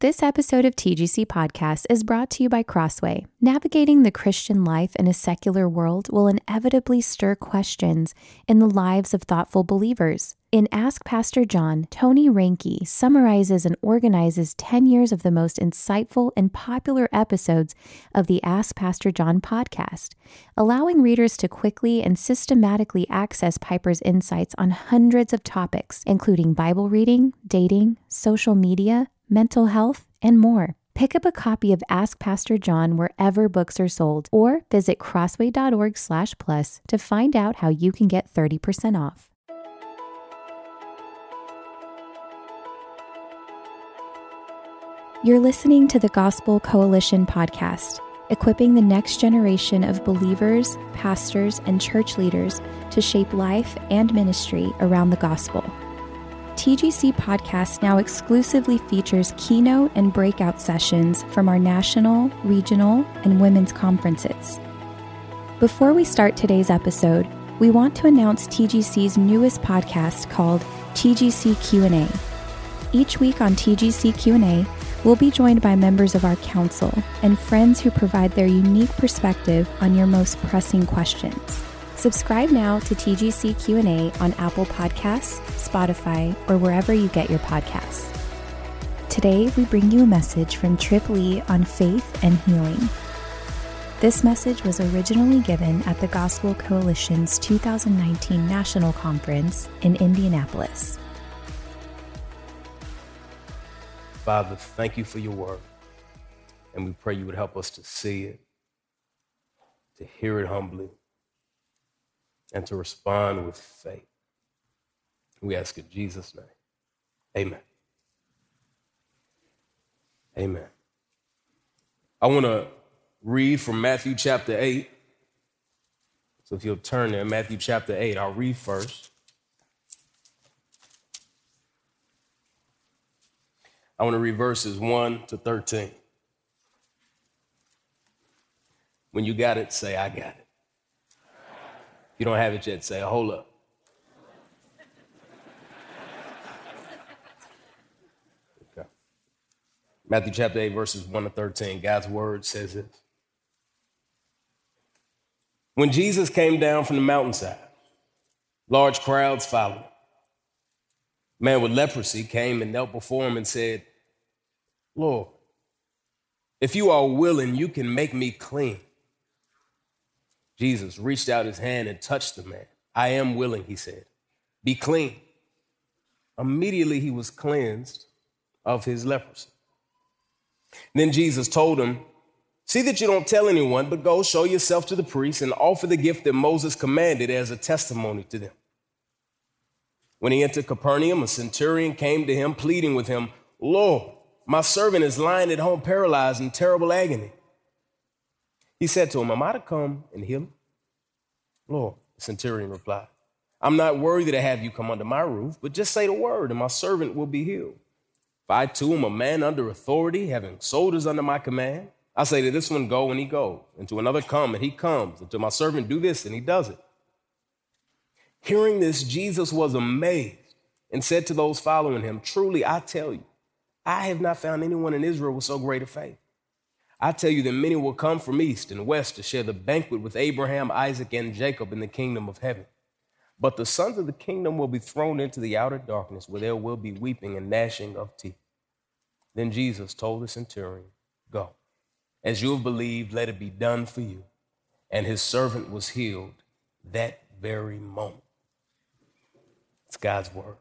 This episode of TGC Podcast is brought to you by Crossway. Navigating the Christian life in a secular world will inevitably stir questions in the lives of thoughtful believers. In Ask Pastor John, Tony Reinke summarizes and organizes 10 years of the most insightful and popular episodes of the Ask Pastor John podcast, allowing readers to quickly and systematically access Piper's insights on hundreds of topics, including Bible reading, dating, social media, mental health, and more. Pick up a copy of Ask Pastor John wherever books are sold or visit crossway.org/plus to find out how you can get 30% off. You're listening to the Gospel Coalition podcast, equipping the next generation of believers, pastors, and church leaders to shape life and ministry around the gospel. TGC podcast now exclusively features keynote and breakout sessions from our national, regional, and women's conferences. Before we start today's episode, we want to announce TGC's newest podcast called TGC Q&A. Each week on TGC Q&A, we'll be joined by members of our council and friends who provide their unique perspective on your most pressing questions. Subscribe now to TGC Q&A on Apple Podcasts, Spotify, or wherever you get your podcasts. Today, we bring you a message from Trip Lee on faith and healing. This message was originally given at the Gospel Coalition's 2019 National Conference in Indianapolis. Father, thank you for your word. And we pray you would help us to see it, to hear it humbly, and to respond with faith. We ask in Jesus' name. Amen. Amen. I want to read from Matthew chapter 8. So if you'll turn there, Matthew chapter 8, I'll read first. I want to read verses 1 to 13. When you got it, say, I got it you don't have it yet, say, hold up. Okay. Matthew chapter 8, verses 1 to 13, God's word says this. When Jesus came down from the mountainside, large crowds followed. A man with leprosy came and knelt before him and said, Lord, if you are willing, you can make me clean. Jesus reached out his hand and touched the man. I am willing, he said. Be clean. Immediately he was cleansed of his leprosy. Then Jesus told him, See that you don't tell anyone, but go show yourself to the priest and offer the gift that Moses commanded as a testimony to them. When he entered Capernaum, a centurion came to him, pleading with him, Lord, my servant is lying at home paralyzed in terrible agony. He said to him, Am I to come and heal him? Lord, the centurion replied, I'm not worthy to have you come under my roof, but just say the word, and my servant will be healed. If I too am a man under authority, having soldiers under my command, I say to this one, go, and he goes, and to another, come, and he comes, and to my servant, do this, and he does it. Hearing this, Jesus was amazed and said to those following him, Truly, I tell you, I have not found anyone in Israel with so great a faith. I tell you that many will come from east and west to share the banquet with Abraham, Isaac, and Jacob in the kingdom of heaven. But the sons of the kingdom will be thrown into the outer darkness, where there will be weeping and gnashing of teeth. Then Jesus told the centurion, Go. As you have believed, let it be done for you. And his servant was healed that very moment. It's God's word.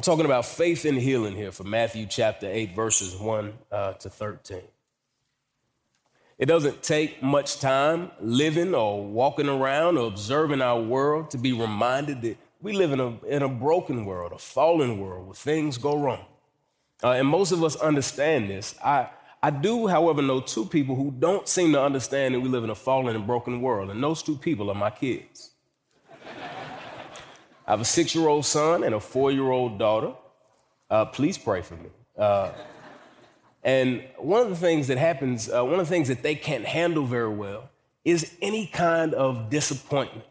Talking about faith and healing here from Matthew chapter 8, verses 1 uh, to 13. It doesn't take much time living or walking around or observing our world to be reminded that we live in a, in a broken world, a fallen world where things go wrong. Uh, and most of us understand this. I, I do, however, know two people who don't seem to understand that we live in a fallen and broken world, and those two people are my kids. I have a six year old son and a four year old daughter. Uh, please pray for me. Uh, and one of the things that happens, uh, one of the things that they can't handle very well is any kind of disappointment.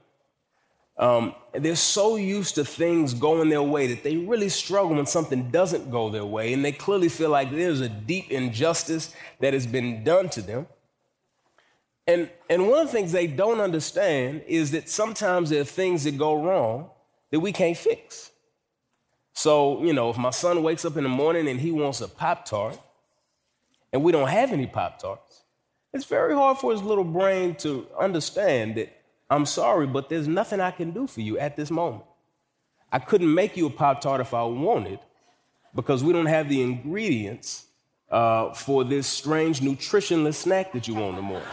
Um, they're so used to things going their way that they really struggle when something doesn't go their way. And they clearly feel like there's a deep injustice that has been done to them. And, and one of the things they don't understand is that sometimes there are things that go wrong that we can't fix. So, you know, if my son wakes up in the morning and he wants a Pop Tart, and we don't have any Pop Tarts, it's very hard for his little brain to understand that I'm sorry, but there's nothing I can do for you at this moment. I couldn't make you a Pop Tart if I wanted because we don't have the ingredients uh, for this strange nutritionless snack that you want in the morning.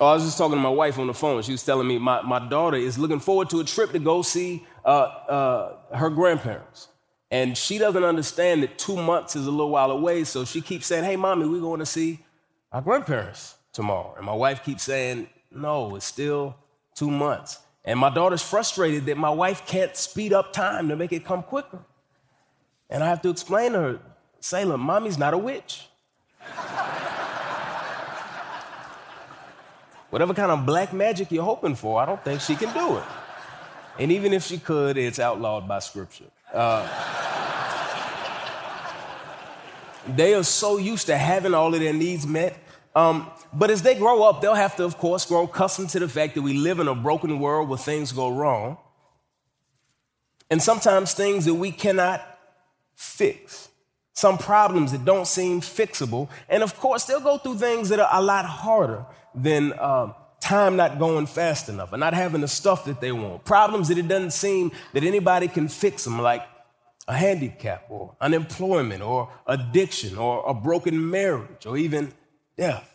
Oh, I was just talking to my wife on the phone. She was telling me my, my daughter is looking forward to a trip to go see uh, uh, her grandparents. And she doesn't understand that two months is a little while away. So she keeps saying, Hey, mommy, we're going to see our grandparents tomorrow. And my wife keeps saying, No, it's still two months. And my daughter's frustrated that my wife can't speed up time to make it come quicker. And I have to explain to her, Salem, mommy's not a witch. Whatever kind of black magic you're hoping for, I don't think she can do it. And even if she could, it's outlawed by scripture. Uh, they are so used to having all of their needs met. Um, but as they grow up, they'll have to, of course, grow accustomed to the fact that we live in a broken world where things go wrong. And sometimes things that we cannot fix, some problems that don't seem fixable. And of course, they'll go through things that are a lot harder than uh, time not going fast enough or not having the stuff that they want. Problems that it doesn't seem that anybody can fix them, like a handicap or unemployment or addiction or a broken marriage or even death.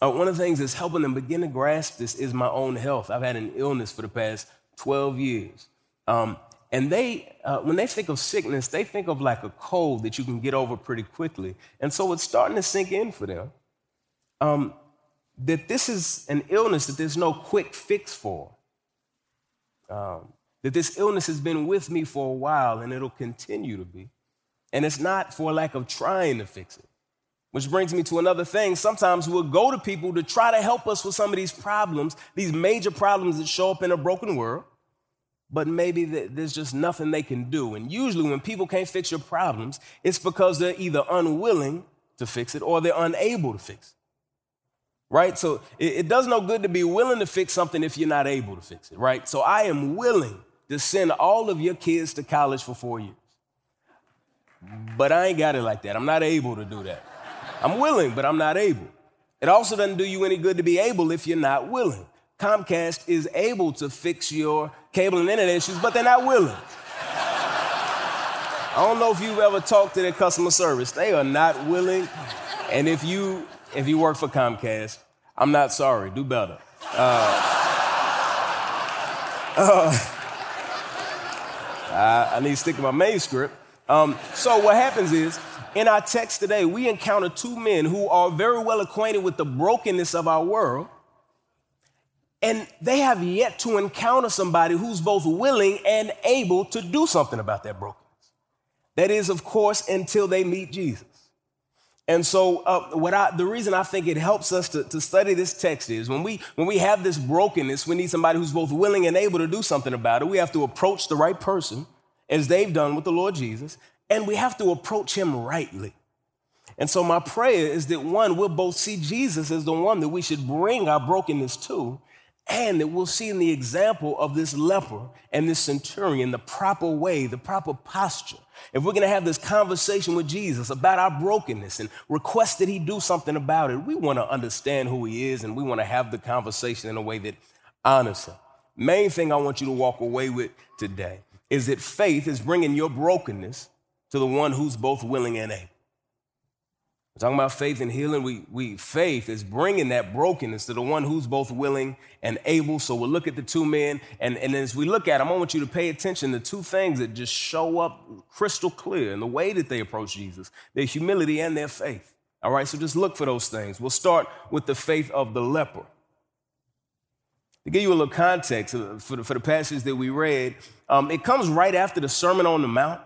Uh, one of the things that's helping them begin to grasp this is my own health. I've had an illness for the past 12 years. Um, and they, uh, when they think of sickness, they think of like a cold that you can get over pretty quickly. And so it's starting to sink in for them um, that this is an illness that there's no quick fix for. Um, that this illness has been with me for a while and it'll continue to be. And it's not for lack of trying to fix it. Which brings me to another thing. Sometimes we'll go to people to try to help us with some of these problems, these major problems that show up in a broken world, but maybe there's just nothing they can do. And usually, when people can't fix your problems, it's because they're either unwilling to fix it or they're unable to fix it right? So it, does no good to be willing to fix something if you're not able to fix it, right? So I am willing to send all of your kids to college for four years. But I ain't got it like that. I'm not able to do that. I'm willing, but I'm not able. It also doesn't do you any good to be able if you're not willing. Comcast is able to fix your cable and internet issues, but they're not willing. I don't know if you've ever talked to their customer service. They are not willing. And if you if you work for Comcast, I'm not sorry. Do better. Uh, uh, I, I, need to stick to my main script. Um, so what happens is, in our text today, we encounter two men who are very well acquainted with the brokenness of our world, and they have yet to encounter somebody who's both willing and able to do something about that brokenness. That is, of course, until they meet Jesus. And so, uh, what I, the reason I think it helps us to, to study this text is when we, when we have this brokenness, we need somebody who's both willing and able to do something about it. We have to approach the right person, as they've done with the Lord Jesus, and we have to approach him rightly. And so, my prayer is that one, we'll both see Jesus as the one that we should bring our brokenness to, and that we'll see in the example of this leper and this centurion the proper way, the proper posture if we're going to have this conversation with Jesus about our brokenness and request that he do something about it, we want to understand who he is and we want to have the conversation in a way that honors him. main thing I want you to walk away with today is that faith is bringing your brokenness to the one who's both willing and able. We're talking about faith and healing. We, we faith is bringing that brokenness to the one who's both willing and able. So we'll look at the two men, and, and as we look at them, I want you to pay attention to two things that just show up crystal clear in the way that they approach Jesus: their humility and their faith. All right, so just look for those things. We'll start with the faith of the leper. To give you a little context for the, for the passage that we read, um, it comes right after the Sermon on the Mount.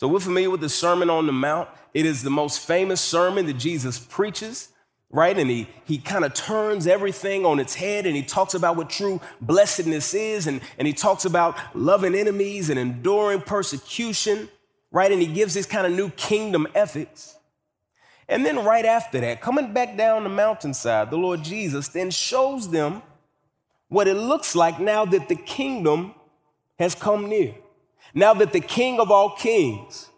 So we're familiar with the Sermon on the Mount. It is the most famous sermon that Jesus preaches, right? And he, he kind of turns everything on its head and he talks about what true blessedness is and, and he talks about loving enemies and enduring persecution, right? And he gives this kind of new kingdom ethics. And then right after that, coming back down the mountainside, the Lord Jesus then shows them what it looks like now that the kingdom has come near. Now that the King of all kings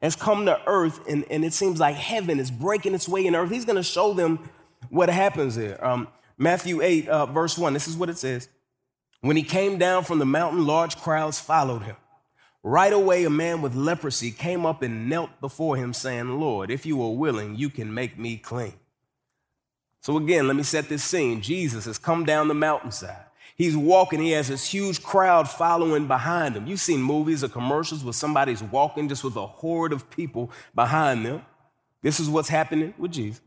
has come to earth and, and it seems like heaven is breaking its way in earth, he's going to show them what happens there. Um, Matthew 8, uh, verse 1, this is what it says. When he came down from the mountain, large crowds followed him. Right away, a man with leprosy came up and knelt before him, saying, Lord, if you are willing, you can make me clean. So, again, let me set this scene. Jesus has come down the mountainside. He's walking, he has this huge crowd following behind him. You've seen movies or commercials where somebody's walking just with a horde of people behind them. This is what's happening with Jesus.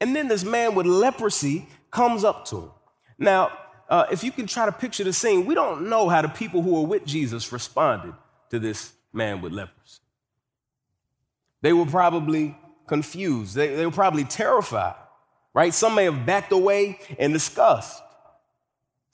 And then this man with leprosy comes up to him. Now, uh, if you can try to picture the scene, we don't know how the people who were with Jesus responded to this man with leprosy. They were probably confused, they, they were probably terrified, right? Some may have backed away in disgust.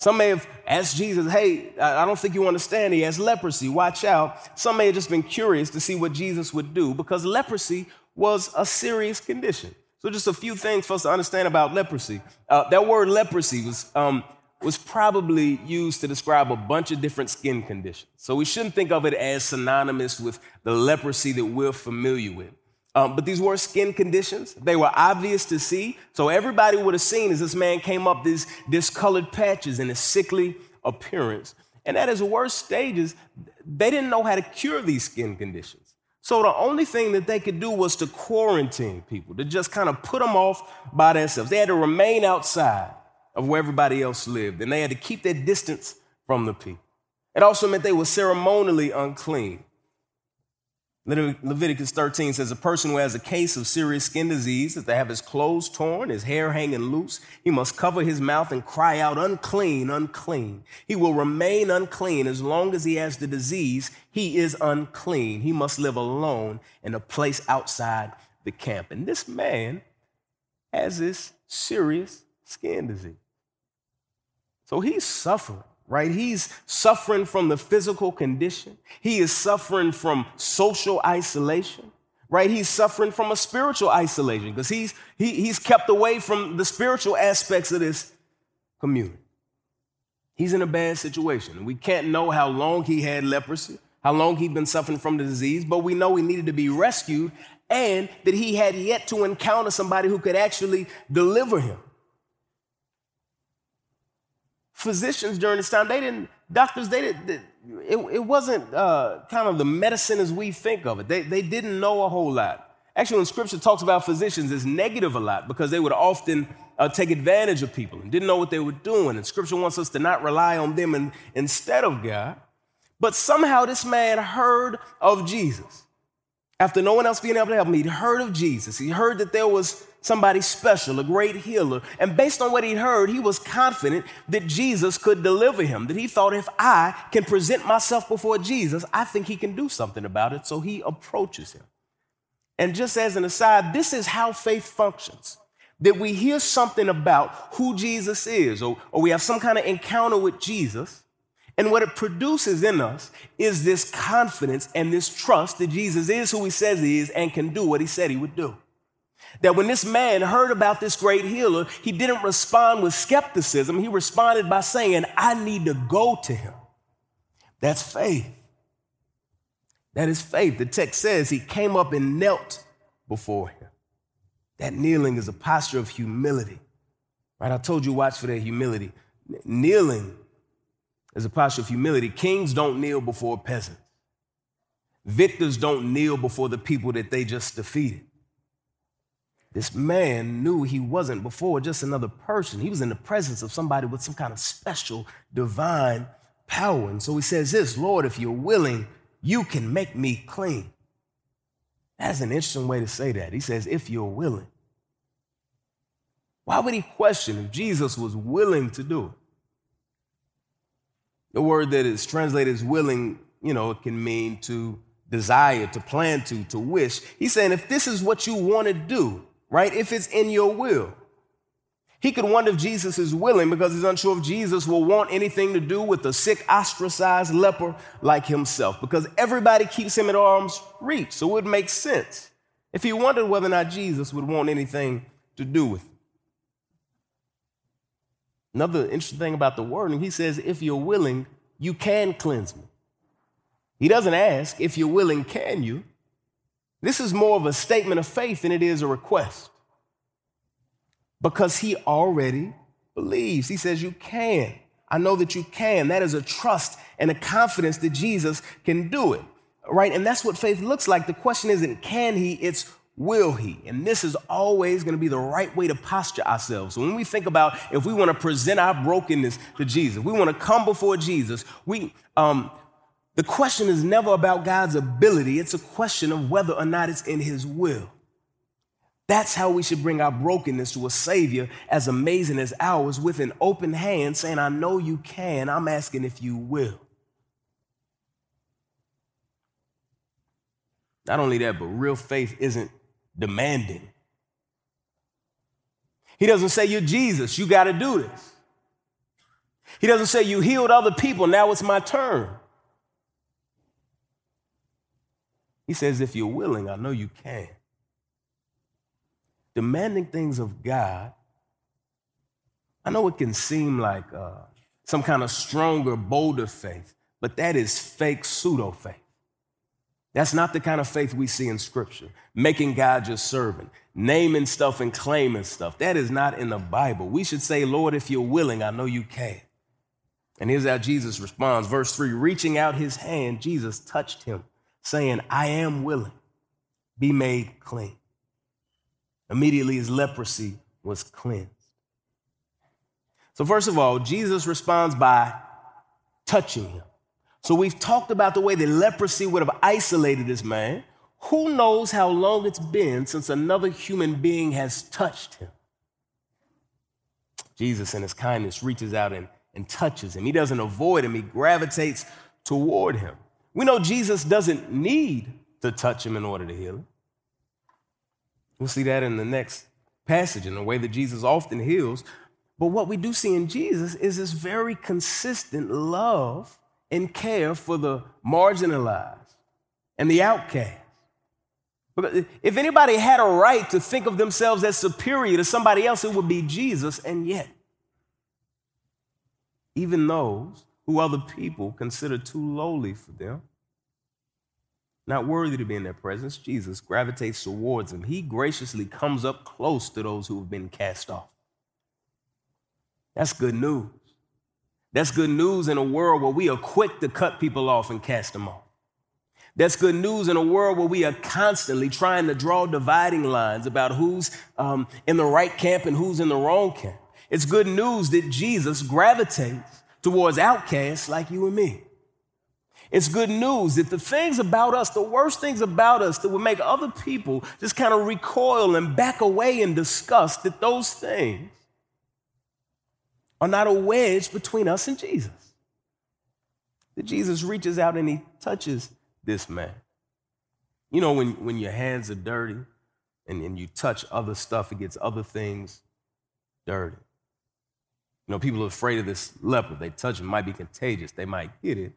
Some may have asked Jesus, Hey, I don't think you understand. He has leprosy. Watch out. Some may have just been curious to see what Jesus would do because leprosy was a serious condition. So, just a few things for us to understand about leprosy. Uh, that word leprosy was, um, was probably used to describe a bunch of different skin conditions. So, we shouldn't think of it as synonymous with the leprosy that we're familiar with. Um, but these were skin conditions. They were obvious to see. So everybody would have seen as this man came up these discolored patches and his sickly appearance. And at his worst stages, they didn't know how to cure these skin conditions. So the only thing that they could do was to quarantine people, to just kind of put them off by themselves. They had to remain outside of where everybody else lived, and they had to keep their distance from the people. It also meant they were ceremonially unclean. Leviticus 13 says a person who has a case of serious skin disease, if they have his clothes torn, his hair hanging loose, he must cover his mouth and cry out, unclean, unclean. He will remain unclean as long as he has the disease. He is unclean. He must live alone in a place outside the camp. And this man has this serious skin disease. So he's suffering right? He's suffering from the physical condition. He is suffering from social isolation, right? He's suffering from a spiritual isolation because he's, he, he's kept away from the spiritual aspects of this community. He's in a bad situation. We can't know how long he had leprosy, how long he'd been suffering from the disease, but we know he needed to be rescued and that he had yet to encounter somebody who could actually deliver him physicians during this time, they didn't, doctors, they didn't, it, it wasn't uh, kind of the medicine as we think of it. They, they didn't know a whole lot. Actually, when scripture talks about physicians, it's negative a lot because they would often uh, take advantage of people and didn't know what they were doing. And scripture wants us to not rely on them in, instead of God. But somehow this man heard of Jesus. After no one else being able to help him, he'd heard of Jesus. He heard that there was somebody special, a great healer. And based on what he'd heard, he was confident that Jesus could deliver him. That he thought, if I can present myself before Jesus, I think he can do something about it. So he approaches him. And just as an aside, this is how faith functions that we hear something about who Jesus is, or, or we have some kind of encounter with Jesus. And what it produces in us is this confidence and this trust that Jesus is who he says he is and can do what he said he would do. That when this man heard about this great healer, he didn't respond with skepticism. He responded by saying, I need to go to him. That's faith. That is faith. The text says he came up and knelt before him. That kneeling is a posture of humility. Right? I told you, watch for that humility. Kneeling as a posture of humility. Kings don't kneel before peasants. Victors don't kneel before the people that they just defeated. This man knew he wasn't before just another person. He was in the presence of somebody with some kind of special divine power. And so he says this Lord, if you're willing, you can make me clean. That's an interesting way to say that. He says, if you're willing. Why would he question if Jesus was willing to do it? The word that is translated as willing, you know, it can mean to desire, to plan to, to wish. He's saying if this is what you want to do, right? If it's in your will. He could wonder if Jesus is willing because he's unsure if Jesus will want anything to do with a sick, ostracized leper like himself because everybody keeps him at arm's reach. So it would make sense if he wondered whether or not Jesus would want anything to do with it. Another interesting thing about the wording, he says, if you're willing, you can cleanse me. He doesn't ask, if you're willing, can you? This is more of a statement of faith than it is a request. Because he already believes. He says, You can. I know that you can. That is a trust and a confidence that Jesus can do it. Right? And that's what faith looks like. The question isn't can he, it's will he? And this is always going to be the right way to posture ourselves. So when we think about if we want to present our brokenness to Jesus, we want to come before Jesus, we um, the question is never about God's ability, it's a question of whether or not it's in His will. That's how we should bring our brokenness to a Savior as amazing as ours with an open hand, saying, I know you can. I'm asking if you will. Not only that, but real faith isn't demanding. He doesn't say, You're Jesus, you got to do this. He doesn't say, You healed other people, now it's my turn. He says, if you're willing, I know you can. Demanding things of God, I know it can seem like uh, some kind of stronger, bolder faith, but that is fake pseudo faith. That's not the kind of faith we see in Scripture. Making God your servant, naming stuff and claiming stuff. That is not in the Bible. We should say, Lord, if you're willing, I know you can. And here's how Jesus responds. Verse 3 Reaching out his hand, Jesus touched him saying, I am willing, be made clean. Immediately his leprosy was cleansed. So, first of all, Jesus responds by touching him. So, we've talked about the way that leprosy would have isolated this man. Who knows how long it's been since another human being has touched him? Jesus, in his kindness, reaches out and, and touches him. He doesn't avoid him, he gravitates toward him. We know Jesus doesn't need to touch him in order to heal him. We'll see that in the next passage in the way that Jesus often heals. But what we do see in Jesus is this very consistent love and care for the marginalized and the outcast. If anybody had a right to think of themselves as superior to somebody else, it would be Jesus. And yet, even those who other people consider too lowly for them. Not worthy to be in their presence, Jesus gravitates towards them. He graciously comes up close to those who have been cast off. That's good news. That's good news in a world where we are quick to cut people off and cast them off. That's good news in a world where we are constantly trying to draw dividing lines about who's um, in the right camp and who's in the wrong camp. It's good news that Jesus gravitates towards outcasts like you and me. It's good news that the things about us, the worst things about us that would make other people just kind of recoil and back away in disgust, that those things are not a wedge between us and Jesus. That Jesus reaches out and he touches this man. You know, when, when your hands are dirty and, and you touch other stuff, it gets other things dirty. You know, people are afraid of this leper. They touch it, might be contagious. They might get it.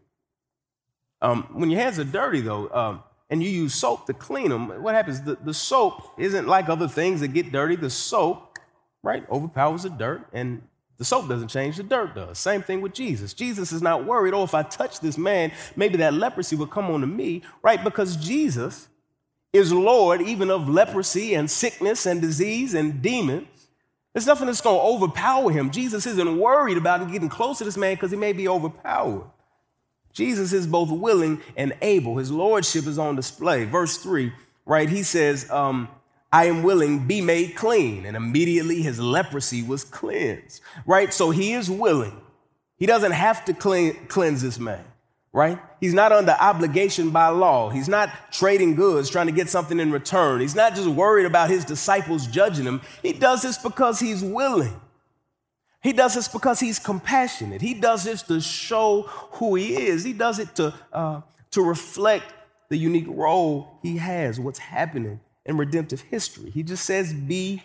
Um, when your hands are dirty, though, um, and you use soap to clean them, what happens? The, the soap isn't like other things that get dirty. The soap, right, overpowers the dirt, and the soap doesn't change, the dirt does. Same thing with Jesus. Jesus is not worried, oh, if I touch this man, maybe that leprosy will come onto me, right? Because Jesus is Lord even of leprosy and sickness and disease and demons. There's nothing that's going to overpower him. Jesus isn't worried about getting close to this man because he may be overpowered. Jesus is both willing and able. His lordship is on display. Verse 3, right? He says, um, I am willing, be made clean. And immediately his leprosy was cleansed, right? So he is willing. He doesn't have to clean, cleanse this man right? He's not under obligation by law. He's not trading goods, trying to get something in return. He's not just worried about his disciples judging him. He does this because he's willing. He does this because he's compassionate. He does this to show who he is. He does it to, uh, to reflect the unique role he has, what's happening in redemptive history. He just says, Be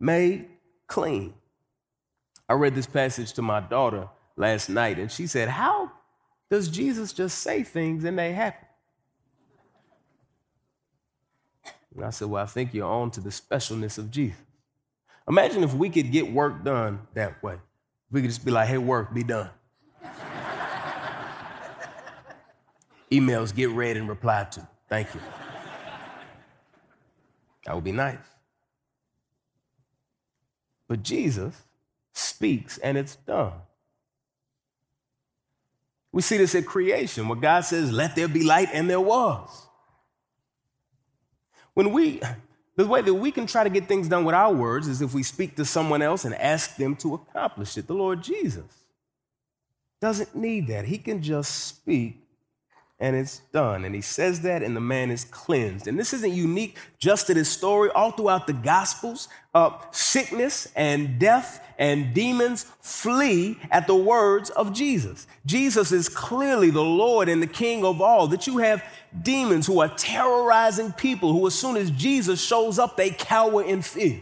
made clean. I read this passage to my daughter last night, and she said, How does Jesus just say things and they happen? And I said, Well, I think you're on to the specialness of Jesus. Imagine if we could get work done that way. We could just be like, hey, work, be done. Emails get read and replied to. Thank you. That would be nice. But Jesus speaks and it's done. We see this at creation, where God says, Let there be light, and there was. When we, the way that we can try to get things done with our words is if we speak to someone else and ask them to accomplish it. The Lord Jesus doesn't need that. He can just speak and it's done. And he says that, and the man is cleansed. And this isn't unique just to this story. All throughout the Gospels, uh, sickness and death and demons flee at the words of Jesus. Jesus is clearly the Lord and the King of all. That you have demons who are terrorizing people who, as soon as Jesus shows up, they cower in fear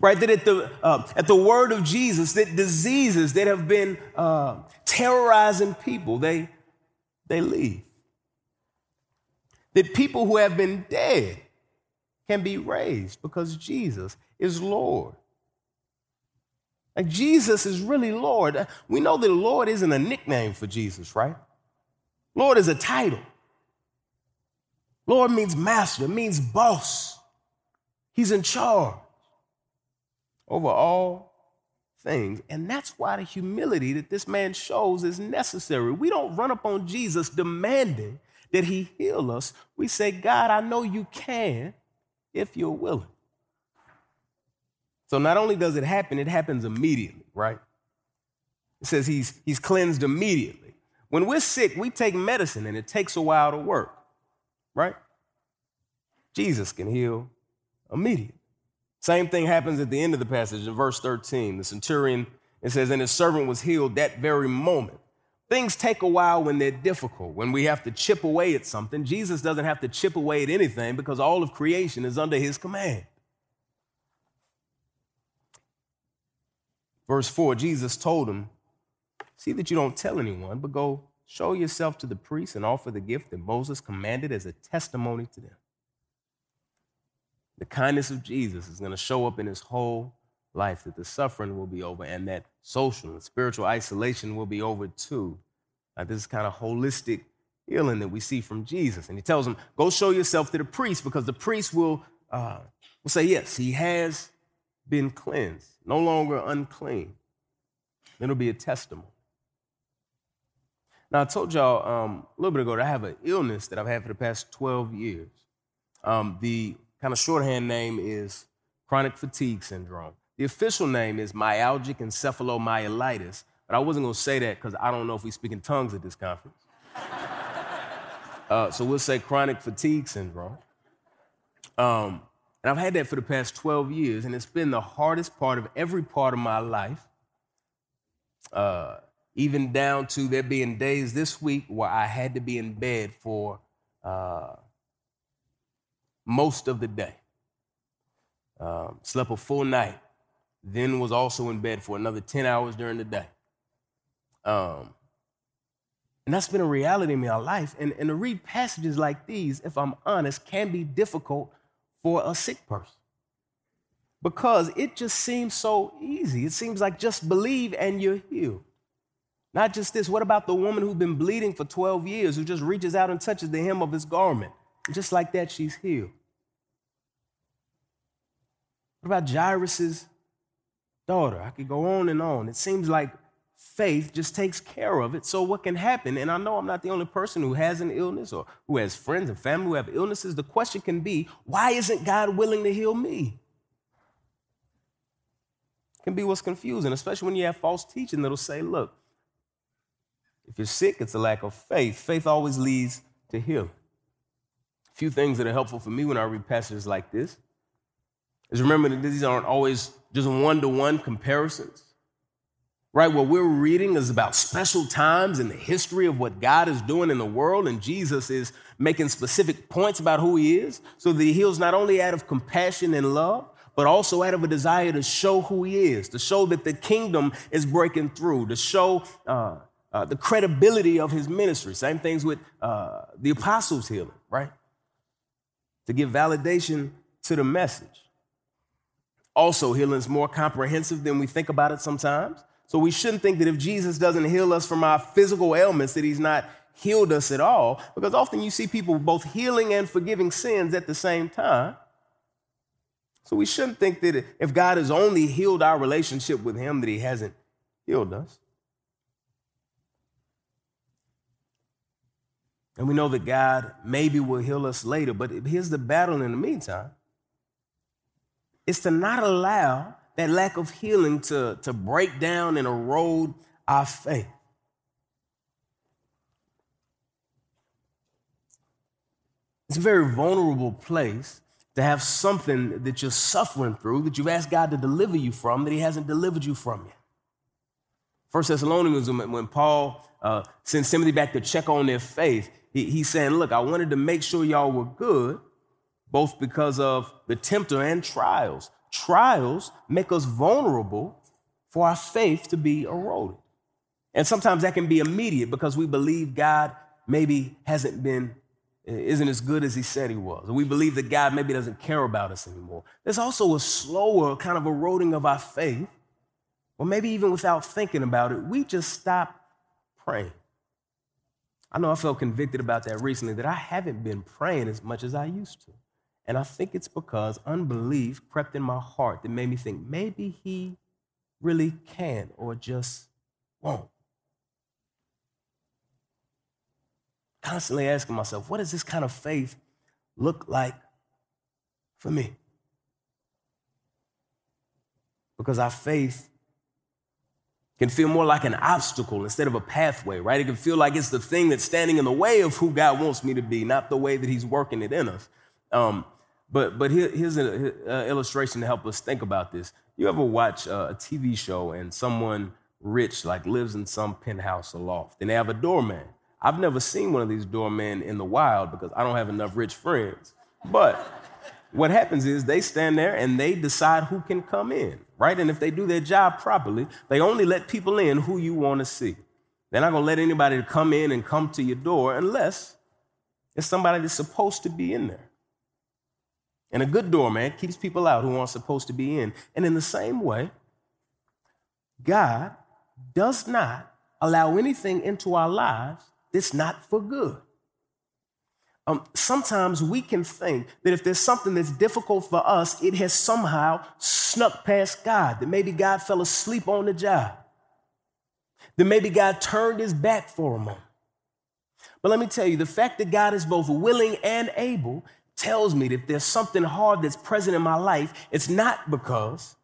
right? That at the, uh, at the word of Jesus, that diseases that have been uh, terrorizing people, they, they leave. That people who have been dead can be raised because Jesus is Lord. Like Jesus is really Lord. We know that Lord isn't a nickname for Jesus, right? Lord is a title. Lord means master, means boss. He's in charge over all things. And that's why the humility that this man shows is necessary. We don't run up on Jesus demanding that he heal us. We say, God, I know you can if you're willing. So not only does it happen, it happens immediately, right? It says he's, he's cleansed immediately. When we're sick, we take medicine and it takes a while to work, right? Jesus can heal immediately. Same thing happens at the end of the passage in verse 13. The centurion, it says, and his servant was healed that very moment. Things take a while when they're difficult, when we have to chip away at something. Jesus doesn't have to chip away at anything because all of creation is under his command. Verse 4 Jesus told him, See that you don't tell anyone, but go show yourself to the priest and offer the gift that Moses commanded as a testimony to them the kindness of Jesus is going to show up in his whole life, that the suffering will be over and that social and spiritual isolation will be over too. Like this is kind of holistic healing that we see from Jesus. And he tells him, go show yourself to the priest because the priest will, uh, will say, yes, he has been cleansed, no longer unclean. It'll be a testimony. Now, I told y'all um, a little bit ago that I have an illness that I've had for the past 12 years. Um, the kind of shorthand name is chronic fatigue syndrome. The official name is myalgic encephalomyelitis, but I wasn't going to say that because I don't know if we speak in tongues at this conference. uh, so we'll say chronic fatigue syndrome. Um, and I've had that for the past 12 years, and it's been the hardest part of every part of my life, uh, even down to there being days this week where I had to be in bed for uh, most of the day. Um, slept a full night, then was also in bed for another 10 hours during the day. Um, and that's been a reality in my life. And, and to read passages like these, if I'm honest, can be difficult for a sick person because it just seems so easy. It seems like just believe and you're healed. Not just this, what about the woman who's been bleeding for 12 years who just reaches out and touches the hem of his garment? Just like that, she's healed. What about Jairus' daughter? I could go on and on. It seems like faith just takes care of it. So, what can happen? And I know I'm not the only person who has an illness or who has friends and family who have illnesses. The question can be why isn't God willing to heal me? Can be what's confusing, especially when you have false teaching that'll say, look, if you're sick, it's a lack of faith. Faith always leads to healing. Few things that are helpful for me when I read passages like this is remember that these aren't always just one to one comparisons. Right? What we're reading is about special times in the history of what God is doing in the world, and Jesus is making specific points about who he is. So that he heals not only out of compassion and love, but also out of a desire to show who he is, to show that the kingdom is breaking through, to show uh, uh, the credibility of his ministry. Same things with uh, the apostles' healing, right? To give validation to the message. Also, healing is more comprehensive than we think about it sometimes. So we shouldn't think that if Jesus doesn't heal us from our physical ailments, that he's not healed us at all. Because often you see people both healing and forgiving sins at the same time. So we shouldn't think that if God has only healed our relationship with him, that he hasn't healed us. And we know that God maybe will heal us later, but here's the battle in the meantime is to not allow that lack of healing to, to break down and erode our faith. It's a very vulnerable place to have something that you're suffering through that you've asked God to deliver you from that He hasn't delivered you from yet. First Thessalonians, when Paul uh, sends Timothy back to check on their faith, he, he's saying, Look, I wanted to make sure y'all were good both because of the tempter and trials. Trials make us vulnerable for our faith to be eroded. And sometimes that can be immediate because we believe God maybe hasn't been, isn't as good as he said he was. We believe that God maybe doesn't care about us anymore. There's also a slower kind of eroding of our faith, or maybe even without thinking about it, we just stop praying. I know I felt convicted about that recently, that I haven't been praying as much as I used to. And I think it's because unbelief crept in my heart that made me think maybe he really can or just won't. Constantly asking myself, what does this kind of faith look like for me? Because our faith can feel more like an obstacle instead of a pathway, right? It can feel like it's the thing that's standing in the way of who God wants me to be, not the way that He's working it in us. Um, but but here, here's an illustration to help us think about this. You ever watch a TV show and someone rich like lives in some penthouse or loft, and they have a doorman? I've never seen one of these doormen in the wild because I don't have enough rich friends. But what happens is they stand there and they decide who can come in, right? And if they do their job properly, they only let people in who you want to see. They're not going to let anybody come in and come to your door unless it's somebody that's supposed to be in there. And a good doorman keeps people out who aren't supposed to be in. And in the same way, God does not allow anything into our lives that's not for good. Um, sometimes we can think that if there's something that's difficult for us, it has somehow snuck past God, that maybe God fell asleep on the job, that maybe God turned his back for a moment. But let me tell you, the fact that God is both willing and able tells me that if there's something hard that's present in my life, it's not because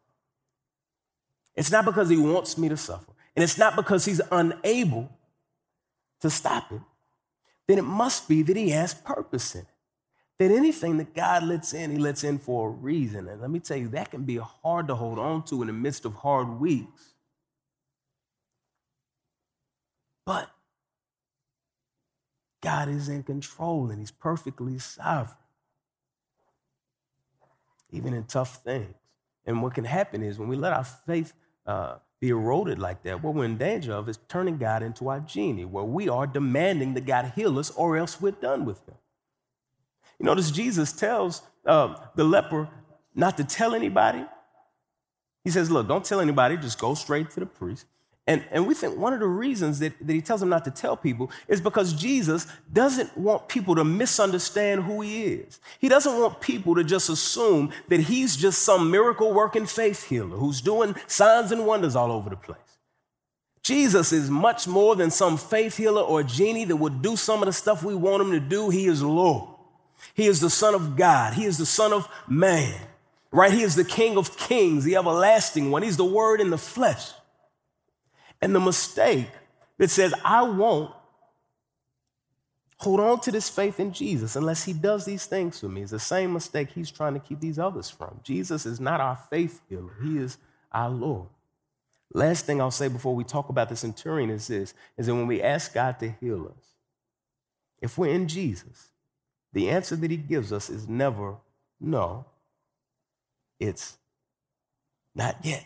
it's not because he wants me to suffer. And it's not because he's unable to stop it. Then it must be that he has purpose in it. That anything that God lets in, he lets in for a reason. And let me tell you, that can be hard to hold on to in the midst of hard weeks. But God is in control and he's perfectly sovereign even in tough things. And what can happen is when we let our faith uh, be eroded like that, what we're in danger of is turning God into our genie, where we are demanding that God heal us or else we're done with him. You notice Jesus tells uh, the leper not to tell anybody. He says, Look, don't tell anybody, just go straight to the priest. And, and we think one of the reasons that, that he tells them not to tell people is because Jesus doesn't want people to misunderstand who he is. He doesn't want people to just assume that he's just some miracle working faith healer who's doing signs and wonders all over the place. Jesus is much more than some faith healer or genie that would do some of the stuff we want him to do. He is Lord. He is the Son of God. He is the Son of man, right? He is the King of kings, the everlasting one. He's the Word in the flesh. And the mistake that says, I won't hold on to this faith in Jesus unless he does these things for me is the same mistake he's trying to keep these others from. Jesus is not our faith healer, he is our Lord. Last thing I'll say before we talk about the centurion is this is that when we ask God to heal us, if we're in Jesus, the answer that he gives us is never no. It's not yet.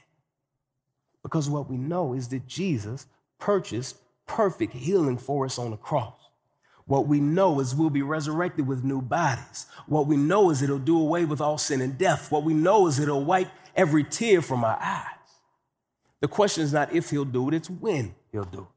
Because what we know is that Jesus purchased perfect healing for us on the cross. What we know is we'll be resurrected with new bodies. What we know is it'll do away with all sin and death. What we know is it'll wipe every tear from our eyes. The question is not if he'll do it, it's when he'll do it.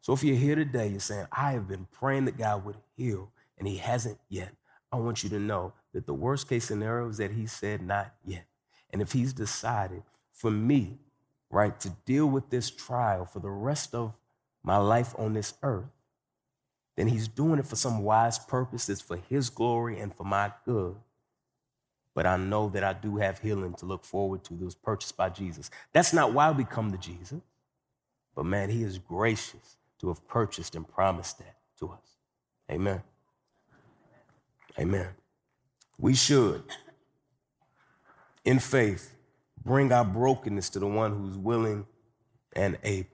So if you're here today, you're saying, I have been praying that God would heal, and he hasn't yet. I want you to know that the worst case scenario is that he said, not yet. And if he's decided for me right, to deal with this trial for the rest of my life on this earth, then he's doing it for some wise purpose that's for his glory and for my good. But I know that I do have healing to look forward to that was purchased by Jesus. That's not why we come to Jesus, but man, he is gracious to have purchased and promised that to us. Amen. Amen. We should, in faith, bring our brokenness to the one who's willing and able.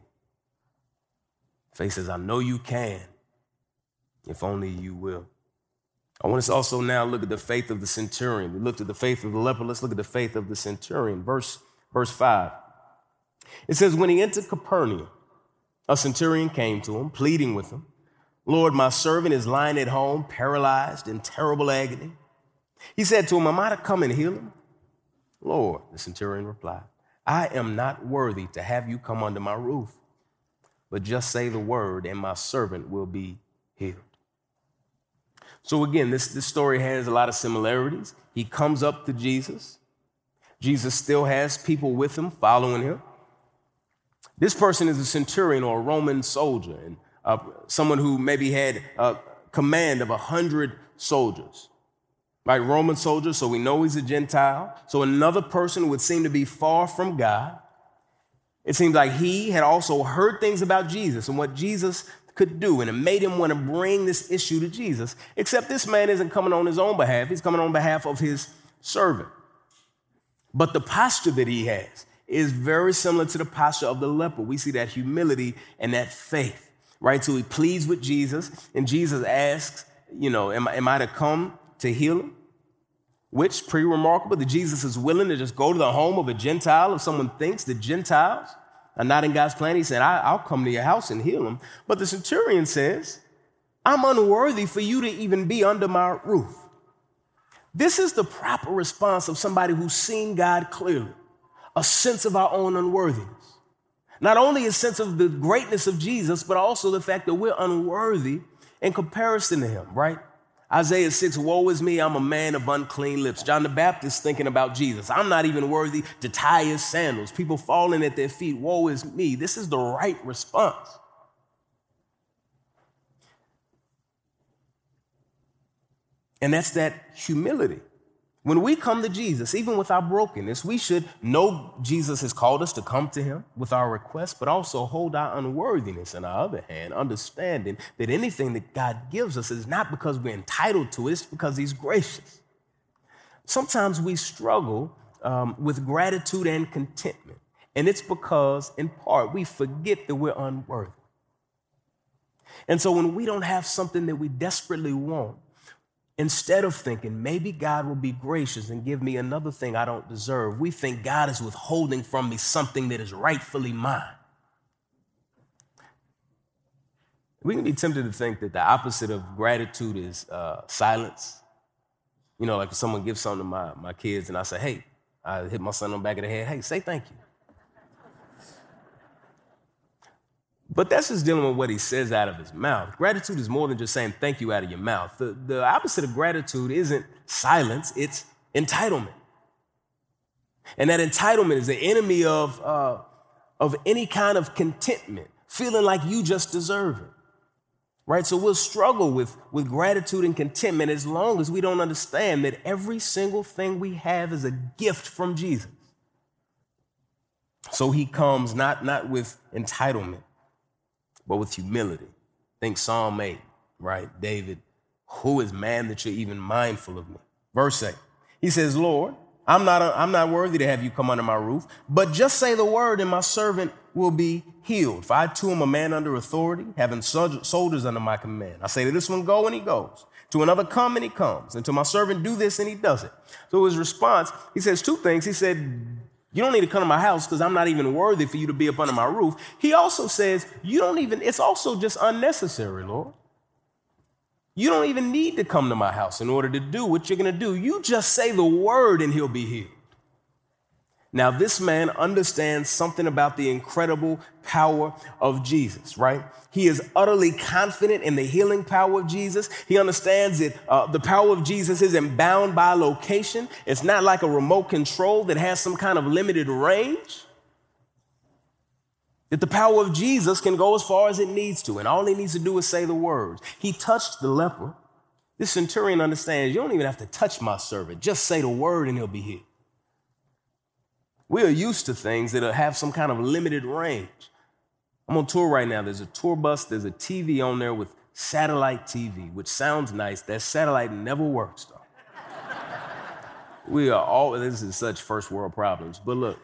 Faith says, I know you can, if only you will. I want us to also now look at the faith of the centurion. We looked at the faith of the leper. Let's look at the faith of the centurion. Verse, verse 5. It says, When he entered Capernaum, a centurion came to him, pleading with him, Lord, my servant is lying at home, paralyzed in terrible agony. He said to him, Am I to come and heal him? Lord, the centurion replied, I am not worthy to have you come under my roof, but just say the word, and my servant will be healed. So, again, this, this story has a lot of similarities. He comes up to Jesus. Jesus still has people with him, following him. This person is a centurion or a Roman soldier, and uh, someone who maybe had a command of a hundred soldiers right? Roman soldier, so we know he's a Gentile. So another person would seem to be far from God. It seems like he had also heard things about Jesus and what Jesus could do, and it made him want to bring this issue to Jesus. Except this man isn't coming on his own behalf, he's coming on behalf of his servant. But the posture that he has is very similar to the posture of the leper. We see that humility and that faith, right? So he pleads with Jesus, and Jesus asks, You know, am, am I to come to heal him, which pretty remarkable that Jesus is willing to just go to the home of a Gentile if someone thinks that Gentiles are not in God's plan. He said, I, will come to your house and heal him. But the centurion says, I'm unworthy for you to even be under my roof. This is the proper response of somebody who's seen God clearly, a sense of our own unworthiness. Not only a sense of the greatness of Jesus, but also the fact that we're unworthy in comparison to him, right? Isaiah 6, woe is me, I'm a man of unclean lips. John the Baptist thinking about Jesus. I'm not even worthy to tie his sandals. People falling at their feet, woe is me. This is the right response. And that's that humility. When we come to Jesus, even with our brokenness, we should know Jesus has called us to come to him with our requests, but also hold our unworthiness in our other hand, understanding that anything that God gives us is not because we're entitled to it, it's because he's gracious. Sometimes we struggle um, with gratitude and contentment, and it's because, in part, we forget that we're unworthy. And so when we don't have something that we desperately want, Instead of thinking, maybe God will be gracious and give me another thing I don't deserve, we think God is withholding from me something that is rightfully mine. We can be tempted to think that the opposite of gratitude is uh, silence. You know, like if someone gives something to my, my kids and I say, hey, I hit my son on the back of the head, hey, say thank you. But that's just dealing with what he says out of his mouth. Gratitude is more than just saying thank you out of your mouth. The, the opposite of gratitude isn't silence, it's entitlement. And that entitlement is the enemy of, uh, of any kind of contentment, feeling like you just deserve it. Right? So we'll struggle with, with gratitude and contentment as long as we don't understand that every single thing we have is a gift from Jesus. So he comes not, not with entitlement, but with humility. Think Psalm 8, right? David, who is man that you're even mindful of me? Verse 8. He says, Lord, I'm not, I'm not worthy to have you come under my roof, but just say the word and my servant will be healed. For I too am a man under authority, having soldiers under my command. I say to this one, go, and he goes. To another, come, and he comes. And to my servant, do this, and he does it. So his response, he says two things. He said, you don't need to come to my house because I'm not even worthy for you to be up under my roof. He also says, You don't even, it's also just unnecessary, Lord. You don't even need to come to my house in order to do what you're going to do. You just say the word and he'll be healed. Now, this man understands something about the incredible power of Jesus, right? He is utterly confident in the healing power of Jesus. He understands that uh, the power of Jesus isn't bound by location. It's not like a remote control that has some kind of limited range. That the power of Jesus can go as far as it needs to, and all he needs to do is say the words. He touched the leper. This centurion understands you don't even have to touch my servant, just say the word and he'll be healed. We are used to things that have some kind of limited range. I'm on tour right now. There's a tour bus, there's a TV on there with satellite TV, which sounds nice. That satellite never works, though. we are all, this is such first world problems. But look,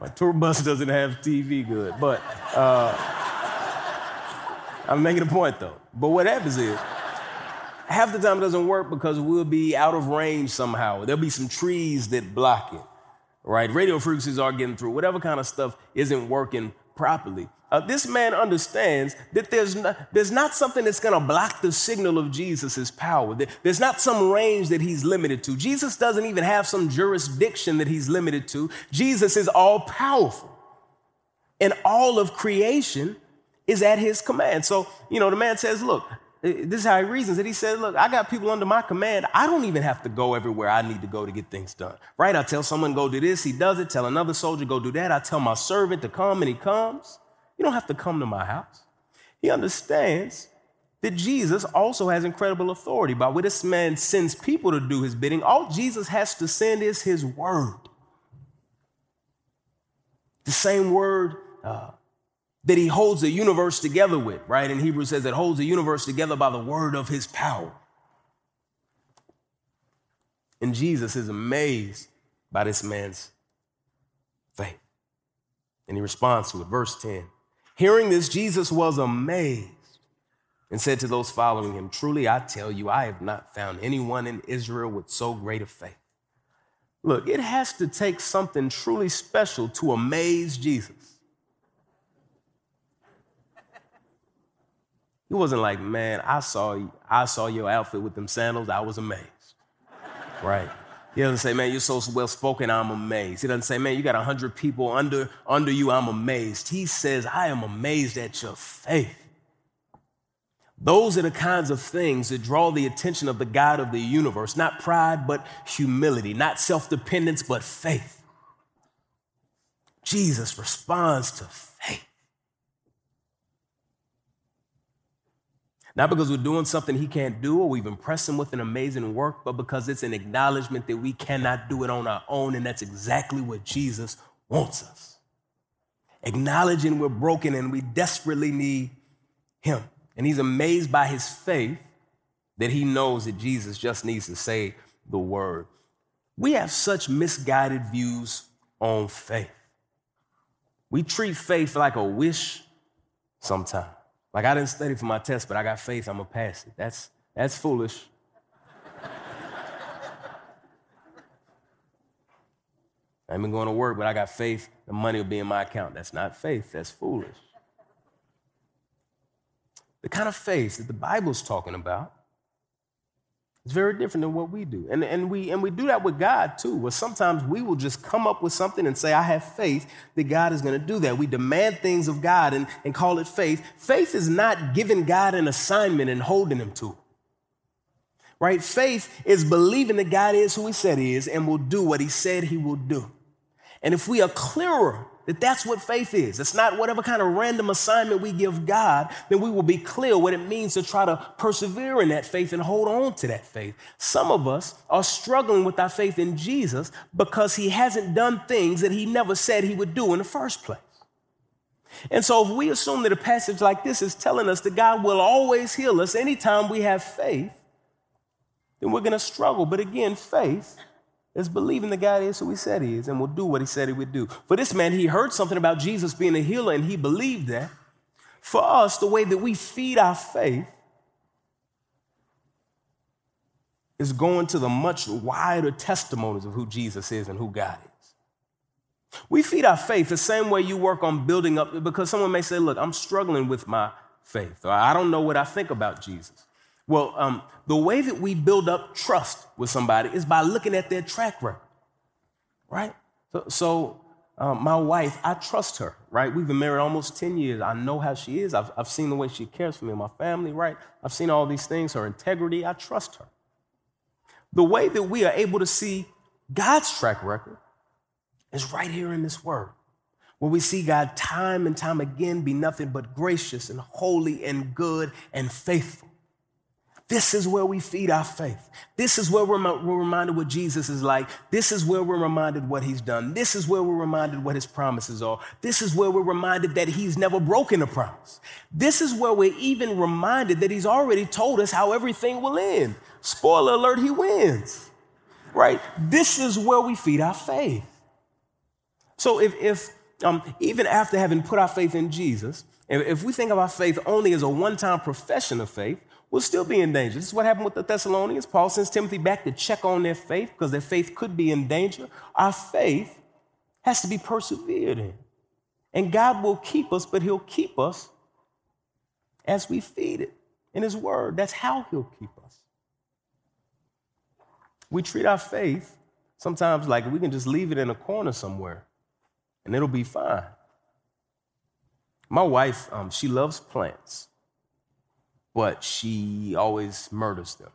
my tour bus doesn't have TV good, but uh, I'm making a point though. But what happens is, half the time it doesn't work because we'll be out of range somehow. There'll be some trees that block it, right? Radio frequencies are getting through. Whatever kind of stuff isn't working properly. Uh, this man understands that there's not, there's not something that's going to block the signal of Jesus' power. There's not some range that he's limited to. Jesus doesn't even have some jurisdiction that he's limited to. Jesus is all powerful. And all of creation is at his command. So, you know, the man says, Look, this is how he reasons it. He said, Look, I got people under my command. I don't even have to go everywhere I need to go to get things done. Right? I tell someone, go do this, he does it. Tell another soldier, go do that. I tell my servant to come, and he comes. You don't have to come to my house. He understands that Jesus also has incredible authority. By which this man sends people to do his bidding, all Jesus has to send is his word. The same word uh, that he holds the universe together with, right? And Hebrews says it holds the universe together by the word of his power. And Jesus is amazed by this man's faith. And he responds to it. Verse 10 Hearing this, Jesus was amazed and said to those following him, Truly, I tell you, I have not found anyone in Israel with so great a faith. Look, it has to take something truly special to amaze Jesus. He wasn't like, man, I saw, I saw your outfit with them sandals. I was amazed. Right? He doesn't say, man, you're so well spoken, I'm amazed. He doesn't say, man, you got 100 people under, under you, I'm amazed. He says, I am amazed at your faith. Those are the kinds of things that draw the attention of the God of the universe. Not pride, but humility. Not self dependence, but faith. Jesus responds to faith. Not because we're doing something he can't do or we've impressed him with an amazing work, but because it's an acknowledgement that we cannot do it on our own. And that's exactly what Jesus wants us. Acknowledging we're broken and we desperately need him. And he's amazed by his faith that he knows that Jesus just needs to say the word. We have such misguided views on faith. We treat faith like a wish sometimes. Like I didn't study for my test, but I got faith, I'm gonna pass it. That's that's foolish. I ain't been going to work, but I got faith, the money will be in my account. That's not faith, that's foolish. The kind of faith that the Bible's talking about It's very different than what we do. And, and, we, and we do that with God too, where sometimes we will just come up with something and say, I have faith that God is going to do that. We demand things of God and, and call it faith. Faith is not giving God an assignment and holding him to it. Right? Faith is believing that God is who he said he is and will do what he said he will do. And if we are clearer that that's what faith is. It's not whatever kind of random assignment we give God, then we will be clear what it means to try to persevere in that faith and hold on to that faith. Some of us are struggling with our faith in Jesus because he hasn't done things that he never said he would do in the first place. And so if we assume that a passage like this is telling us that God will always heal us anytime we have faith, then we're going to struggle. But again, faith is believing that God is who he said he is and will do what he said he would do. For this man, he heard something about Jesus being a healer and he believed that. For us, the way that we feed our faith is going to the much wider testimonies of who Jesus is and who God is. We feed our faith the same way you work on building up, because someone may say, Look, I'm struggling with my faith, or I don't know what I think about Jesus. Well, um, the way that we build up trust with somebody is by looking at their track record, right? So, so um, my wife, I trust her, right? We've been married almost 10 years. I know how she is. I've, I've seen the way she cares for me and my family, right? I've seen all these things, her integrity. I trust her. The way that we are able to see God's track record is right here in this word, where we see God time and time again be nothing but gracious and holy and good and faithful. This is where we feed our faith. This is where we're, we're, reminded what Jesus is like. This is where we're reminded what he's done. This is where we're reminded what his promises are. This is where we're reminded that he's never broken a promise. This is where we're even reminded that he's already told us how everything will end. Spoiler alert, he wins. Right? This is where we feed our faith. So if, if um, even after having put our faith in Jesus, if, we think of our faith only as a one time profession of faith, will still be in danger. This is what happened with the Thessalonians. Paul sends Timothy back to check on their faith because their faith could be in danger. Our faith has to be persevered in. And God will keep us, but He'll keep us as we feed it in His Word. That's how He'll keep us. We treat our faith sometimes like we can just leave it in a corner somewhere and it'll be fine. My wife, um, she loves plants but she always murders them.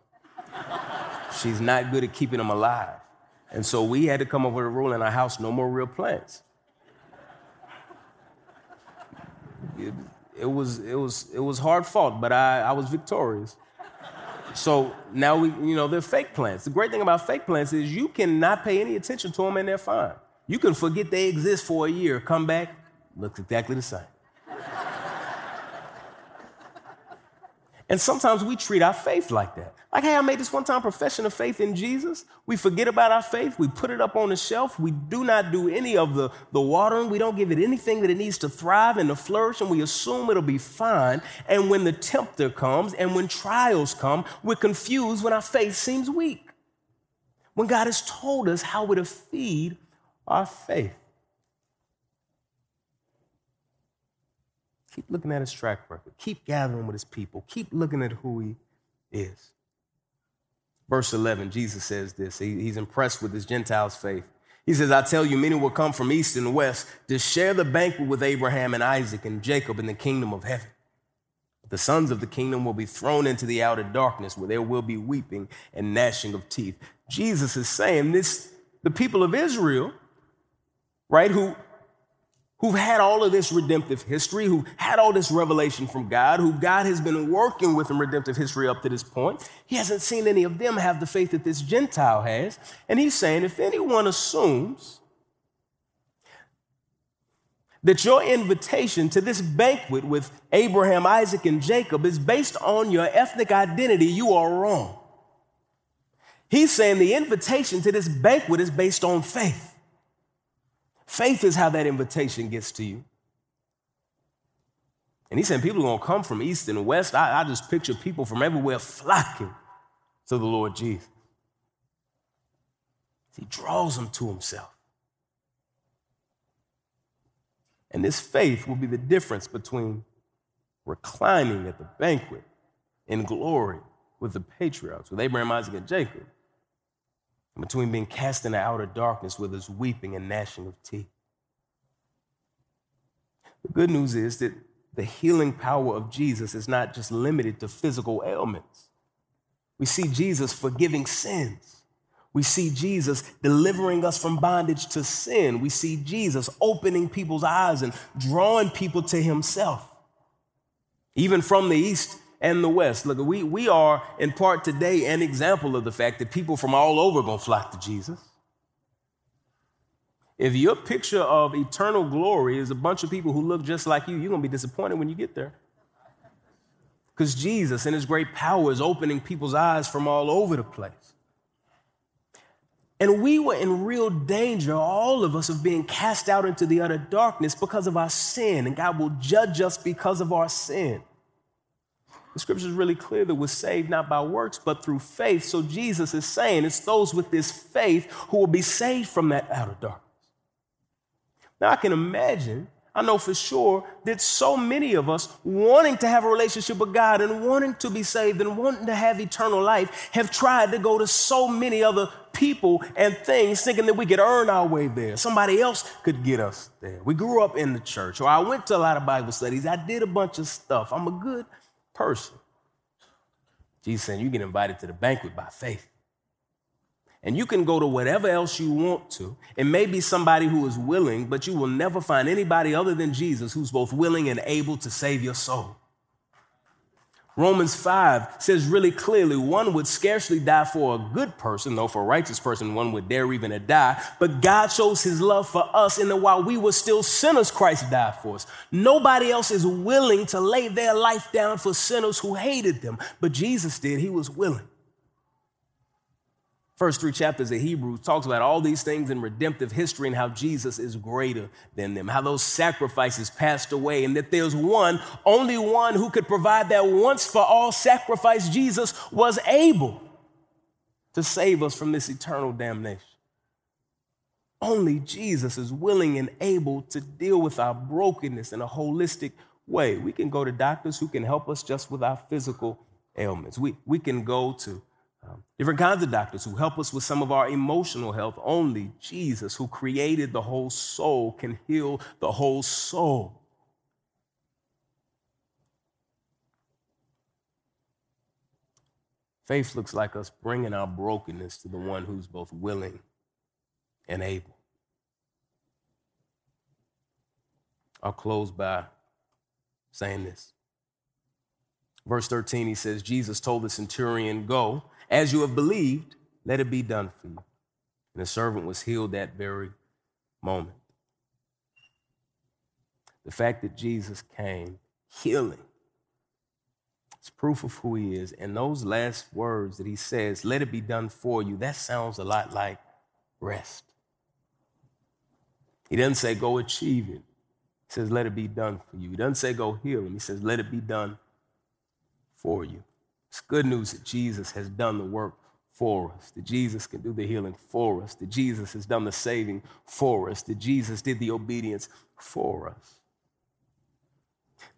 She's not good at keeping them alive. And so we had to come up with a rule in our house no more real plants. It, it, was, it, was, it was hard fought, but I, I was victorious. So now we, you know, they're fake plants. The great thing about fake plants is you cannot pay any attention to them and they're fine. You can forget they exist for a year, come back, looks exactly the same. And sometimes we treat our faith like that. Like, hey, I made this one time profession of faith in Jesus. We forget about our faith. We put it up on the shelf. We do not do any of the, the watering. We don't give it anything that it needs to thrive and to flourish, and we assume it'll be fine. And when the tempter comes and when trials come, we're confused when our faith seems weak. When God has told us how we're to feed our faith. Keep looking at his track record. Keep gathering with his people. Keep looking at who he is. Verse 11, Jesus says this. He, he's impressed with his Gentiles' faith. He says, I tell you, many will come from east and west to share the banquet with Abraham and Isaac and Jacob in the kingdom of heaven. The sons of the kingdom will be thrown into the outer darkness where there will be weeping and gnashing of teeth. Jesus is saying this, the people of Israel, right, who, who've had all of this redemptive history, who had all this revelation from God, who God has been working with in redemptive history up to this point. He hasn't seen any of them have the faith that this Gentile has. And he's saying if anyone assumes that your invitation to this banquet with Abraham, Isaac, and Jacob is based on your ethnic identity, you are wrong. He's saying the invitation to this banquet is based on faith. Faith is how that invitation gets to you. And he said, people are going to come from east and west. I, I just picture people from everywhere flocking to the Lord Jesus. He draws them to himself. And this faith will be the difference between reclining at the banquet in glory with the patriarchs, with Abraham, Isaac, and Jacob, between being cast into outer darkness where there's weeping and gnashing of teeth. The good news is that the healing power of Jesus is not just limited to physical ailments. We see Jesus forgiving sins. We see Jesus delivering us from bondage to sin. We see Jesus opening people's eyes and drawing people to himself. Even from the east and the west. Look, we, we are in part today an example of the fact that people from all over are going to flock to Jesus. If your picture of eternal glory is a bunch of people who look just like you, you're going to be disappointed when you get there. Because Jesus, in his great power, is opening people's eyes from all over the place. And we were in real danger, all of us, of being cast out into the utter darkness because of our sin, and God will judge us because of our sin. The scripture is really clear that we're saved not by works, but through faith. So Jesus is saying it's those with this faith who will be saved from that outer darkness. Now, I can imagine I know for sure that so many of us wanting to have a relationship with God and wanting to be saved and wanting to have eternal life have tried to go to so many other people and things thinking that we could earn our way there. Somebody else could get us there. We grew up in the church, or I went to a lot of Bible studies. I did a bunch of stuff. I'm a good person. Jesus said, You get invited to the banquet by faith. And you can go to whatever else you want to. It may be somebody who is willing, but you will never find anybody other than Jesus who's both willing and able to save your soul. Romans 5 says really clearly one would scarcely die for a good person, though for a righteous person, one would dare even to die. But God shows his love for us in that while we were still sinners, Christ died for us. Nobody else is willing to lay their life down for sinners who hated them, but Jesus did. He was willing first three chapters of Hebrews talks about all these things in redemptive history and how Jesus is greater than them, how those sacrifices passed away, and that there's one, only one who could provide that once for all sacrifice. Jesus was able to save us from this eternal damnation. Only Jesus is willing and able to deal with our brokenness in a holistic way. We can go to doctors who can help us just with our physical ailments. We, we can go to um, different kinds of doctors who help us with some of our emotional health. Only Jesus, who created the whole soul, can heal the whole soul. Faith looks like us bringing our brokenness to the one who's both willing and able. I'll close by saying this. Verse 13, he says, Jesus told the centurion, Go as you have believed, let it be done for you. And the servant was healed that very moment. The fact that Jesus came healing, it's proof of who he is. And those last words that he says, let it be done for you, that sounds a lot like rest. He doesn't say go achieve it. He says, let it be done for you. He doesn't say go heal him. He says, let it be done for you. It's good news that Jesus has done the work for us, that Jesus can do the healing for us, that Jesus has done the saving for us, that Jesus did the obedience for us,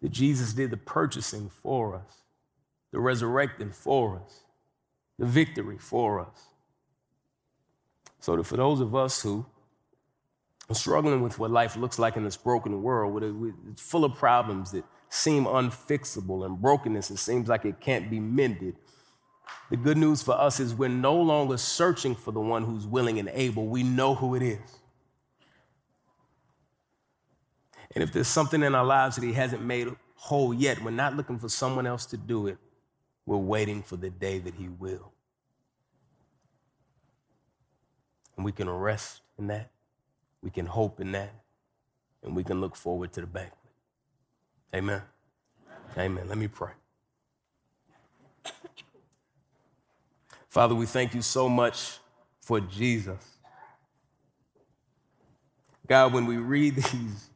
that Jesus did the purchasing for us, the resurrecting for us, the victory for us. So that for those of us who are struggling with what life looks like in this broken world, it's full of problems that seem unfixable and brokenness, it seems like it can't be mended. The good news for us is we're no longer searching for the one who's willing and able. We know who it is. And if there's something in our lives that he hasn't made whole yet, we're not looking for someone else to do it. We're waiting for the day that he will. And we can rest in that. We can hope in that. And we can look forward to the banquet. Amen. Amen. Let me pray. Father, we thank you so much for Jesus. God, when we read these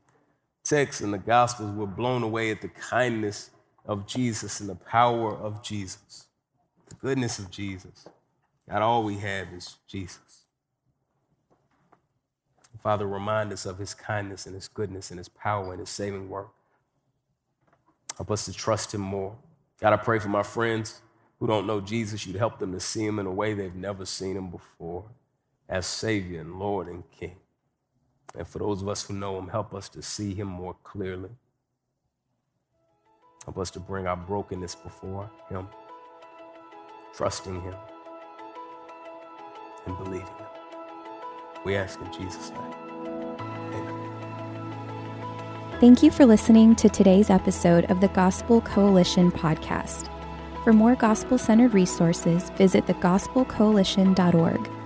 texts in the Gospels, we're blown away at the kindness of Jesus and the power of Jesus, the goodness of Jesus. God, all we have is Jesus. Father, remind us of his kindness and his goodness and his power and his saving work. Help us to trust him more. God, I pray for my friends who don't know Jesus, you'd help them to see him in a way they've never seen him before as Savior and Lord and King. And for those of us who know him, help us to see him more clearly. Help us to bring our brokenness before him, trusting him and believing him. We ask in Jesus' name. Thank you for listening to today's episode of the Gospel Coalition podcast. For more gospel centered resources, visit thegospelcoalition.org